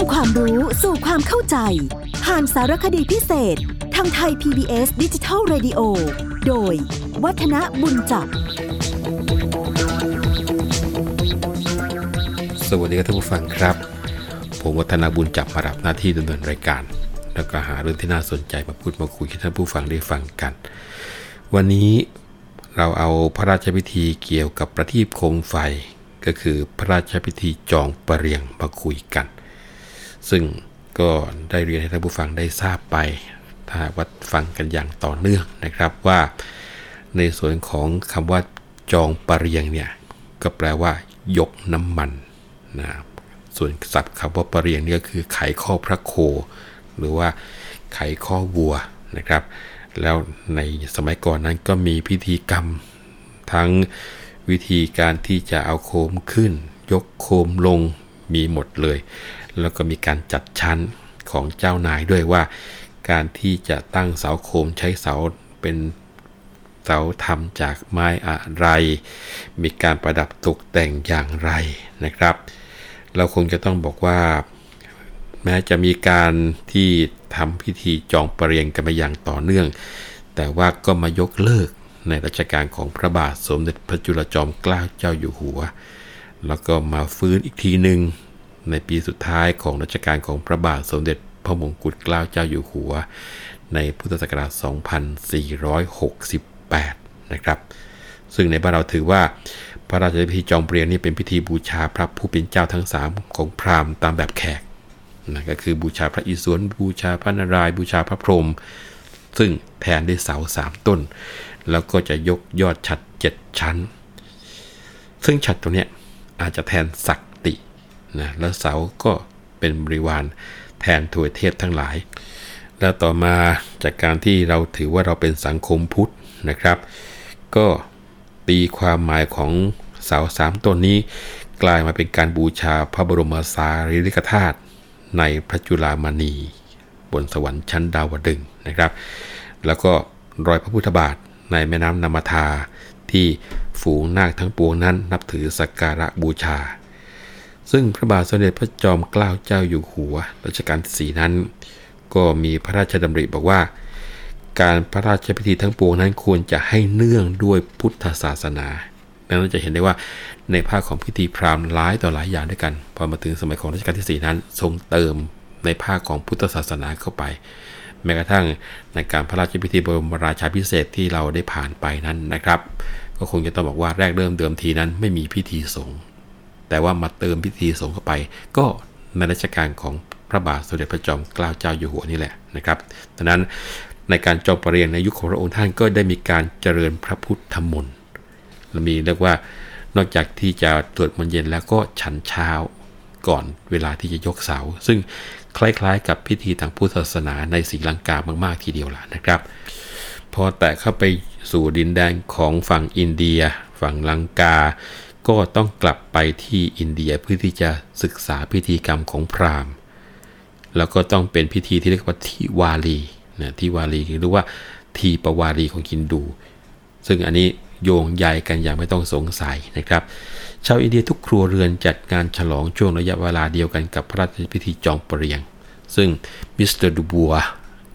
ำความรู้สู่ความเข้าใจ ผ่านสารคดีพิเศษ ทางไทย PBS ดิจิทัล Radio โดย วัฒนบุญจับ สวัสดีครับท่านผู้ฟังครับ ผมวัฒนบุญจับมารับหน้าที่ดำเนินรายการ แล้วก็หาเรื่องที่น่าสนใจมาพูดมาคุยให้ท่านผู้ฟังได้ฟังกัน วันนี้เราเอาพระราชพิธีเกี่ยวกับประทีปโคมไฟ ก็คือพระราชพิธีจองประเรียงมาคุยกัน ซึ่งก็ได้เรียนให้ท่านผู้ฟังได้ทราบไป ถ้าวัดฟังกันอย่างต่อเนื่องนะครับว่า ในส่วนของคำว่าจองปรเรียงเนี่ยก็แปลว่า ยกน้ำมันนะส่วนศัพท์คำว่าปรเรียงนี่ก็คือไขข้อพระโค หรือว่าไขข้อวัวนะครับ แล้วในสมัยก่อนนั้นก็มีพิธีกรรม ทั้งวิธีการที่จะเอาโคมขึ้น ยกโคมลงมีหมดเลย แล้วก็มีการจัดชั้นของเจ้านายด้วยว่า การที่จะตั้งเสาโคมใช้เสาเป็นเสาทำจากไม้อะไร มีการประดับตกแต่งอย่างไรนะครับ เราคงจะต้องบอกว่า แม้จะมีการที่ทำพิธีจองประเรียงกันมาอย่างต่อเนื่อง แต่ว่าก็มายกเลิกในรัชกาลของพระบาทสมเด็จพระจุลจอมเกล้าเจ้าอยู่หัว แล้วก็มาฟื้นอีกทีหนึ่ง ในปีสุดท้ายของรัชกาลของพระบาทสมเด็จพระมงกุฎเกล้าเจ้าอยู่หัว ในพุทธศักราช 2468 นะครับ ซึ่งในบ้านเราถือว่าพระราชพิธีจองเปรียงนี่เป็นพิธีบูชาพระผู้เป็นเจ้าทั้ง 3 ของพราหมณ์ตามแบบแขกนะก็คือบูชาพระอิศวรบูชาพระนารายณ์บูชาพระพรหมซึ่งแทนด้วยเสาสามต้น แล้วก็จะยกยอดฉัดเจ็ดชั้น ซึ่งฉัดตรงเนี้ยอาจจะแทนศัก นะแล้วเสาก็เป็นบริวารแทนถวยเทพทั้งหลาย แล้วต่อมาจากการที่เราถือว่าเราเป็นสังคมพุทธนะครับ ก็ตีความหมายของเสาสามต้นนี้ กลายมาเป็นการบูชาพระบรมสารีริกธาตุในพระจุลามณี บนสวรรค์ชั้นดาวดึงนะครับ แล้วก็รอยพระพุทธบาทในแม่น้ำนามาทาที่ฝูงนาคทั้งปวงนั้นนับถือสักการะบูชา ซึ่งพระบาทสมเด็จพระจอมเกล้าเจ้าอยู่หัวรัชกาลที่สีนั้น ก็มีพระราชดำริบอกว่า การพระราชพิธีทั้งปวงนั้นควรจะให้เนื่องด้วยพุทธศาสนาดังนั้นจะเห็นได้ว่าในภาคของพิธีพราหมณ์หลายต่อหลายอย่างด้วยกัน พอมาถึงสมัยของรัชกาลที่4นั้น ทรงเติมในภาคของพุทธศาสนาเข้าไป แม้กระทั่งในการพระราชพิธีบรมราชาพิเศษที่เราได้ผ่านไปนั้นนะครับ ก็คงจะต้องบอกว่าแรกเริ่มเดิมทีนั้นไม่มีพิธีสงฆ์ แต่ว่ามาเติมพิธีสงฆ์เข้าไป ก็ในรัชกาลของพระบาทสมเด็จพระจอมเกล้าเจ้าอยู่หัวนี่แหละนะครับดังนั้นในการจองประเรียนในยุคของพระองค์ท่านก็ได้มีการเจริญพระพุทธมนต์เรามีเรียกว่านอกจากที่จะตรวจมนต์เย็นแล้วก็ฉันเช้าก่อนเวลาที่จะยกเสา ซึ่งคล้ายๆ กับพิธีทางพุทธศาสนาในศรีลังกามาก ๆ ทีเดียวล่ะนะครับ พอแต่เข้าไปสู่ดินแดนของฝั่งอินเดีย ฝั่งลังกา ก็ต้องกลับไปที่อินเดียเพื่อที่จะศึกษาพิธีกรรมของพราหมณ์ แล้วก็ต้องเป็นพิธีที่เรียกว่าทิวาลีนะทิวาลีหรือว่าทีปาวลีของฮินดู ซึ่งอันนี้โยงใยกันอย่างไม่ต้องสงสัยนะครับ ชาวอินเดียทุกครัวเรือนจัดงานฉลองช่วงระยะเวลาเดียวกันกับพระราชพิธีจองเปรียง ซึ่งมิสเตอร์ดูบัว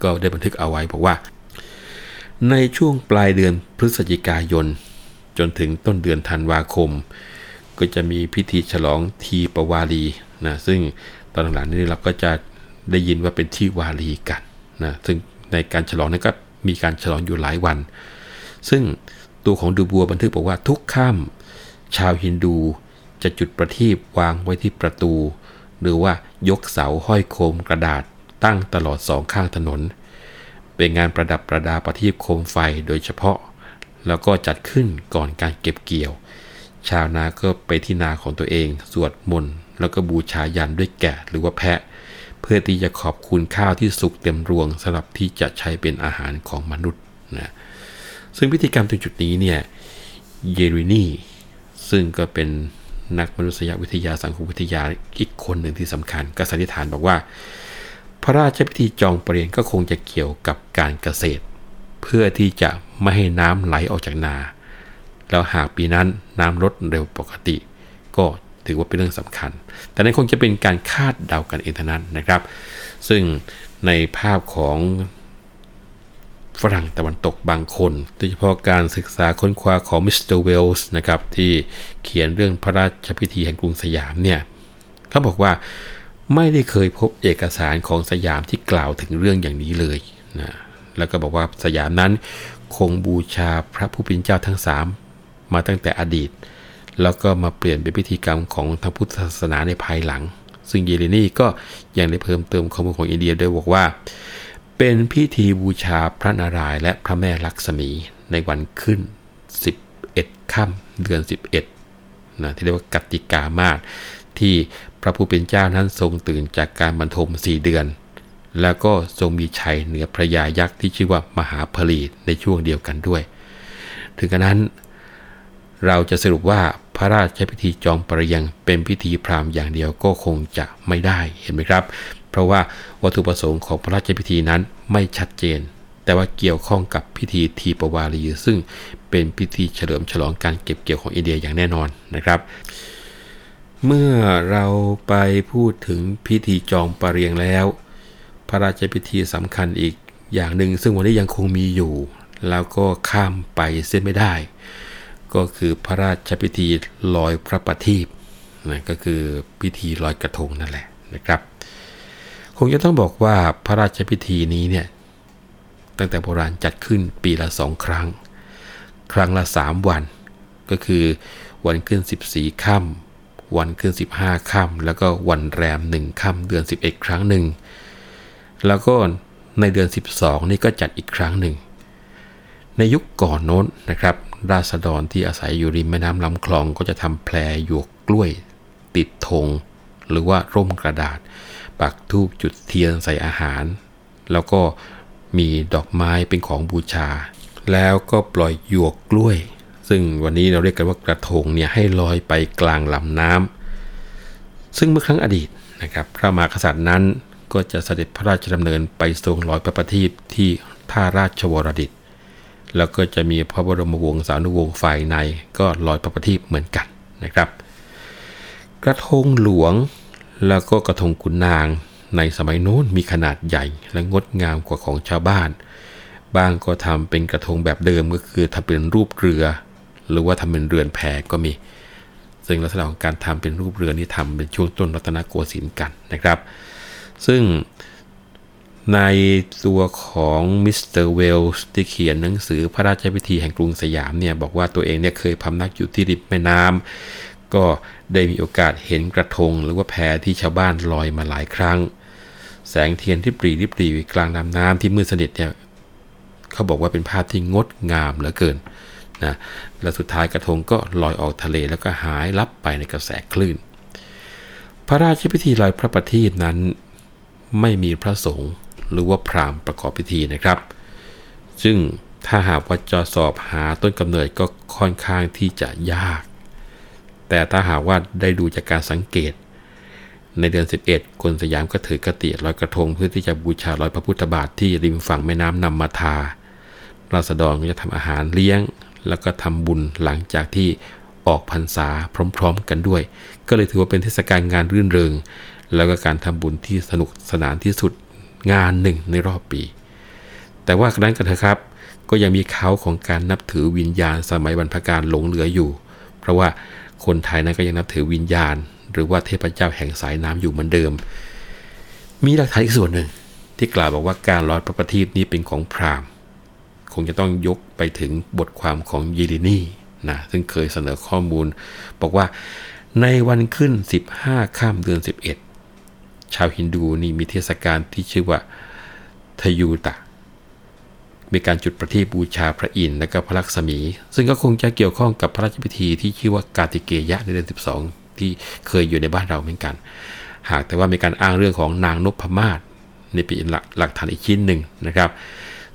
ก็ได้บันทึกเอาไว้บอกว่า ในช่วงปลายเดือนพฤศจิกายน จนถึงต้นเดือนธันวาคม ก็จะมีพิธีฉลองทีปาวลีนะซึ่งตอนหลังนี้เราก็จะได้ยินว่าเป็นที่วารีกันนะซึ่งในการฉลองนั้นก็มีการฉลองอยู่หลายวัน ซึ่งตัวของดูบัวบันทึกบอกว่าทุกค่ำชาวฮินดูจะจุดประทีปวางไว้ที่ประตู หรือว่ายกเสาห้อยโคมกระดาษตั้งตลอดสองข้างถนน เป็นงานประดับประดาประทีปโคมไฟโดยเฉพาะ แล้วก็จัดขึ้นก่อนการเก็บเกี่ยว ชาวนาก็ไปที่นาของตัวเอง สวดมนต์แล้วก็บูชายันด้วยแกะหรือว่าแพะ เพื่อที่จะขอบคุณข้าวที่สุกเต็มรวงสำหรับที่จะใช้เป็นอาหารของมนุษย์นะซึ่งพิธีกรรมตรงจุดนี้เนี่ยเยรินีซึ่งก็เป็นนักมนุษยวิทยาสังคมวิทยาอีกคนหนึ่งที่สำคัญก็สันนิษฐานบอกว่า พระราชพิธีจองประเรียนก็คงจะเกี่ยวกับการเกษตร เพื่อที่จะไม่ให้น้ำไหลออกจากนา แล้วหากปีนั้นน้ำลดเร็วปกติ ก็ถือว่าเป็นเรื่องสำคัญ แต่นั้นคงจะเป็นการคาดเดากันเองเท่านั้นนะครับ ซึ่งในภาพของฝรั่งตะวันตกบางคนโดยเฉพาะการศึกษาค้นคว้าของมิสเตอร์เวลส์นะครับที่เขียนเรื่องพระราชพิธีแห่งกรุงสยามเนี่ยเขาบอกว่าไม่ได้เคยพบเอกสารของสยามที่กล่าวถึงเรื่องอย่างนี้เลยนะ แล้วก็บอกว่าสยามนั้น คงบูชาพระผู้เป็นเจ้าทั้งสามมาตั้งแต่อดีต แล้วก็มาเปลี่ยนเป็นพิธีกรรมของทางพุทธศาสนาในภายหลัง ซึ่งเยเรนีก็ยังได้เพิ่มเติมข้อมูลของอินเดียโดยบอกว่า เป็นพิธีบูชาพระนารายณ์และพระแม่ลักษมีในวันขึ้น 11ค่ำเดือน 11นะที่เรียกว่ากติกามากที่พระผู้เป็นเจ้านั้นทรงตื่นจากการบรรทมสี่เดือน แล้วก็ทรงมีชัยเหนือพระยายักษ์ที่ชื่อว่ามหาผลีในช่วงเดียวกันด้วย ถึงกระนั้น เราจะสรุปว่าพระราชพิธีจองปริยังเป็นพิธีพราหมณ์อย่างเดียวก็คงจะไม่ได้เห็นไหมครับ เพราะว่าวัตถุประสงค์ของพระราชพิธีนั้นไม่ชัดเจน แต่ว่าเกี่ยวข้องกับพิธีทีปวารีซึ่งเป็นพิธีเฉลิมฉลองการเก็บเกี่ยวของอินเดียอย่างแน่นอนนะครับเมื่อเราไปพูดถึงพิธีจองปรเรียงแล้ว พระราชพิธีสำคัญอีกอย่างหนึ่ง ซึ่งวันนี้ยังคงมีอยู่ แล้วก็ข้ามไปเส้นไม่ได้ ก็คือพระราชพิธีลอยพระประทีปนะก็คือพิธีลอยกระทงนั่นแหละนะครับ คงจะต้องบอกว่าพระราชพิธีนี้เนี่ยตั้งแต่โบราณจัดขึ้นปีละสองครั้ง ครั้งละ 3 วัน ก็คือวันขึ้น 14ค่ำวันขึ้น 15ค่ำแล้วก็วันแรม1ค่ำเดือน 11 ครั้งหนึ่ง แล้วก็ในเดือน 12 นี่ก็จัดอีกครั้งหนึ่ง ในยุคก่อนโน้นนะครับ ราษฎรที่อาศัยอยู่ริมแม่น้ำลำคลองก็จะทำแพรหยวกกล้วย ติดธงหรือว่าร่มกระดาษ ปักทูบจุดเทียนใส่อาหาร แล้วก็มีดอกไม้เป็นของบูชา แล้วก็ปล่อยหยวกกล้วย ซึ่งวันนี้เราเรียกกันว่ากระทงเนี่ยให้ลอยไปกลางลำน้ำซึ่งเมื่อครั้งอดีตนะครับพระมหากษัตริย์นั้น ก็จะเสด็จพระราชดำเนินไปทรงลอยพระประทีปที่ท่าราชวรดิต แล้วก็จะมีพระบรมวงศานุวงศ์ฝ่ายในก็ลอยพระประทีปเหมือนกันนะครับ กระทงหลวงแล้วก็กระทงขุนนางในสมัยโน้นมีขนาดใหญ่ และงดงามกว่าของชาวบ้าน บางก็ทำเป็นกระทงแบบเดิมก็คือทำเป็นรูปเรือ หรือว่าทำเป็นเรือนแพก็มี ซึ่งลักษณะของการทำเป็นรูปเรือนี่ทำเป็นช่วงต้นรัตนโกสินทร์กันนะครับ ซึ่งในตัวของมิสเตอร์เวลส์ที่เขียนหนังสือพระราชพิธีแห่งกรุงสยามเนี่ย บอกว่าตัวเองเนี่ยเคยพำนักอยู่ที่ริมแม่น้ำก็ได้มีโอกาสเห็นกระทง หรือว่าแพที่ชาวบ้านลอยมาหลายครั้ง แสงเทียนที่ปรีริบรีกลางลำน้ำที่มืดสนิทเนี่ยเขาบอกว่าเป็นภาพที่งดงามเหลือเกินนะและสุดท้ายกระทงก็ลอยออกทะเลแล้วก็หายลับไปในกระแสคลื่น พระราชพิธีลอยพระประทีปนั้น ไม่มีพระสงฆ์หรือว่าพราหมณ์ประกอบพิธีนะครับ ซึ่งถ้าหากว่าจะสอบหาต้นกำเนิดก็ค่อนข้างที่จะยาก แต่ถ้าหากว่าได้ดูจากการสังเกต ในเดือน 11 คนสยามก็ถือกติลอยกระทงเพื่อที่จะบูชาลอยพระพุทธบาทที่ริมฝั่งแม่น้ำนำมาทา ราษฎรก็จะทำอาหารเลี้ยง แล้วก็ทำบุญหลังจากที่ออกพรรษาพร้อม ๆ กันด้วย ก็เลยถือว่าเป็นเทศกาลงานรื่นเริง แล้วก็การทำบุญที่สนุกสนานที่สุดงานหนึ่งในรอบปี แต่ว่าครั้นกันเถอะครับ ก็ยังมีเขาของการนับถือวิญญาณสมัยบรรพการหลงเหลืออยู่ เพราะว่าคนไทยนั้นก็ยังนับถือวิญญาณ หรือว่าเทพเจ้าแห่งสายน้ำอยู่เหมือนเดิม มีหลักฐานอีกส่วนหนึ่งที่กล่าวบอกว่าการลอยพระประทีปนี้เป็นของพราหมณ์ คงจะต้องยกไปถึงบทความของเยลินีนะซึ่งเคยเสนอข้อมูล บอกว่าในวันขึ้น 15 ข้ามเดือน 11 ชาวฮินดูนี่มีเทศกาลที่ชื่อว่าทยูตะ มีการจุดประทีปบูชาพระอินทร์และก็พระลักษมี ซึ่งก็คงจะเกี่ยวข้องกับพระราชพิธีที่ชื่อว่ากาติเกยะในเดือน 12 ที่เคยอยู่ในบ้านเราเหมือนกัน หากแต่ว่ามีการอ้างเรื่องของนางนพมาศในปีหลักหลักฐานอีกชิ้นหนึ่งนะครับ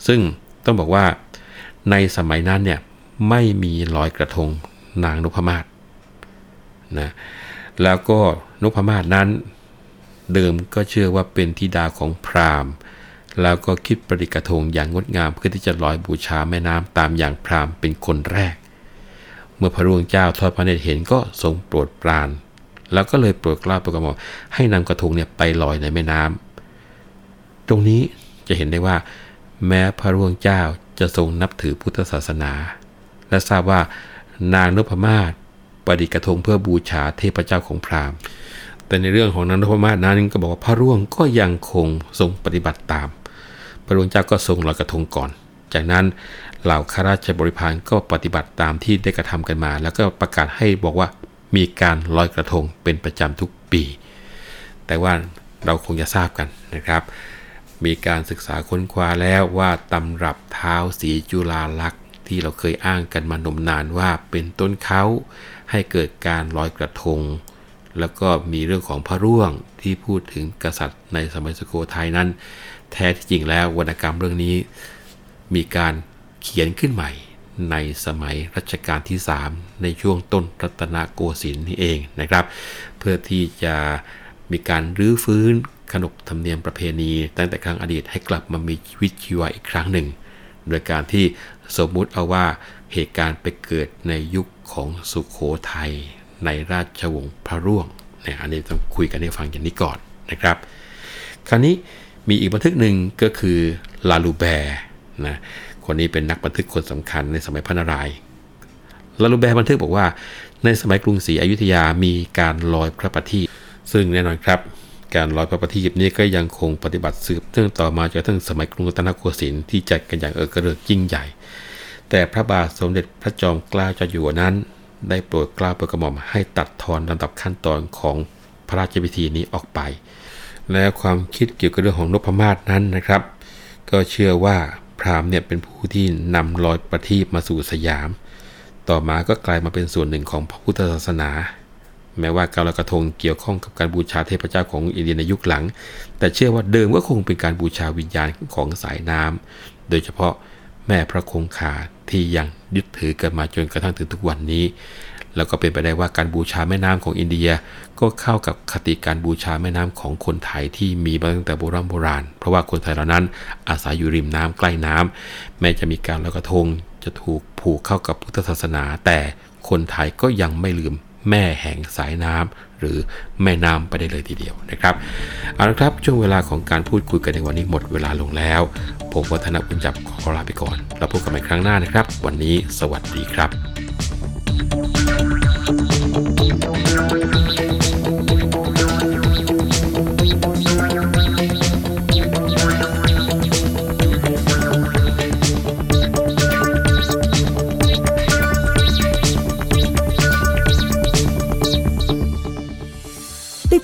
ซึ่งต้องบอกว่าในสมัยนั้นเนี่ยไม่มีลอยกระทงนางนพมาศนะแล้วก็นพมาศนั้น เดิมก็เชื่อว่าเป็นธิดาของพราหมณ์ แล้วก็คิดประดิษฐ์กระทงอย่างงดงามเพื่อที่จะลอยบูชาแม่น้ำตามอย่างพราหมณ์เป็นคนแรก เมื่อพระร่วงเจ้าทอดพระเนตรเห็นก็ทรงโปรดปราน แล้วก็เลยโปรดกล้าโปรดกระหม่อมให้นำกระทงเนี่ยไปลอยในแม่น้ำตรงนี้จะเห็นได้ว่า แม้พระร่วงเจ้าจะทรงนับถือพุทธศาสนา และทราบว่านางนพมาศประดิษฐ์กระทงเพื่อบูชาเทพเจ้าของพราหมณ์ แต่ในเรื่องของนางนพมาศนั้นก็บอกว่าพระร่วงก็ยังคงทรงปฏิบัติตาม พระร่วงเจ้าก็ทรงลอยกระทงก่อน จากนั้นเหล่าข้าราชบริพารก็ปฏิบัติตามที่ได้กระทำกันมา แล้วก็ประกาศให้บอกว่ามีการลอยกระทงเป็นประจำทุกปี แต่ว่าเราคงจะทราบกันนะครับ มีการศึกษาค้นคว้าแล้วว่าตำรับเท้าสีจุลาลักษณ์ที่เราเคยอ้างกันมานมนานว่าเป็นต้นเขาให้เกิดการลอยกระทง แล้วก็มีเรื่องของพระร่วงที่พูดถึงกษัตริย์ในสมัยสุโขทัยนั้น แท้ที่จริงแล้ววรรณกรรมเรื่องนี้ มีการเขียนขึ้นใหม่ในสมัยรัชกาลที่ 3 ในช่วงต้นรัตนโกสินทร์นี่เองนะครับ เพื่อที่จะมีการรื้อฟื้นขนบธรรมเนียมประเพณี ตั้งแต่ครั้งอดีตให้กลับมามีชีวิตชีวาอีกครั้งหนึ่ง โดยการที่สมมุติเอาว่าเหตุการณ์ไปเกิดในยุคของสุขโขทัย ในราชวงศ์พระร่วงเนี่ยอันนี้ต้องคุยกันให้ฟังอย่างนี้ก่อนนะครับ คราวนี้มีอีกบันทึกหนึ่งก็คือลาลูแบร์นะคนนี้เป็นนักบันทึกคนสำคัญในสมัยพระนารายณ์ลาลูแบร์บันทึกบอกว่า ในสมัยกรุงศรีอยุธยามีการลอยพระประทีปซึ่งแน่นอนครับ การลอยพระประทีปนี้ก็ยังคงปฏิบัติสืบเนื่องต่อมาจนถึงสมัยกรุงรัตนโกสินทร์ที่จัดกันอย่างเออกระเริกยิ่งใหญ่ แต่พระบาทสมเด็จพระจอมเกล้าเจ้าอยู่หัวนั้น ได้โปรดกล้าโปรดกระหม่อมให้ตัดทอนลำดับขั้นตอนของพระราชพิธีนี้ออกไป และความคิดเกี่ยวกับเรื่องของนพมาศนั้นนะครับ ก็เชื่อว่าพราหมณ์เนี่ยเป็นผู้ที่นำรอยประทีปมาสู่สยาม ต่อมาก็กลายมาเป็นส่วนหนึ่งของพระพุทธศาสนา แม้ว่าการลอยกระทงเกี่ยวข้องกับการบูชาเทพเจ้าของอินเดียในยุคหลัง แต่เชื่อว่าเดิมก็คงเป็นการบูชาวิญญาณของสายน้ำโดยเฉพาะ แม่พระคงคาที่ยังยึดถือกันมาจนกระทั่งถึงทุกวันนี้ แล้วก็เป็นไปได้ว่าการบูชาแม่น้ำของอินเดียก็เข้ากับคติการบูชาแม่น้ำของคนไทยที่มีมาตั้งแต่โบราณโบราณ เพราะว่าคนไทยเหล่านั้นอาศัยอยู่ริมน้ำใกล้น้ำแม้จะมีการลอยกระทงจะถูกผูกเข้ากับพุทธศาสนา แต่คนไทยก็ยังไม่ลืมแม่แห่งสายน้ำ หรือแม่น้ำไปได้เลยทีเดียวนะครับเอาละครับช่วงเวลาของการพูดคุยกันในวันนี้หมดเวลาลงแล้ว ผมวัฒนบุญจับขอลาไปก่อน แล้วพบกันใหม่ครั้งหน้านะครับ วันนี้สวัสดีครับติด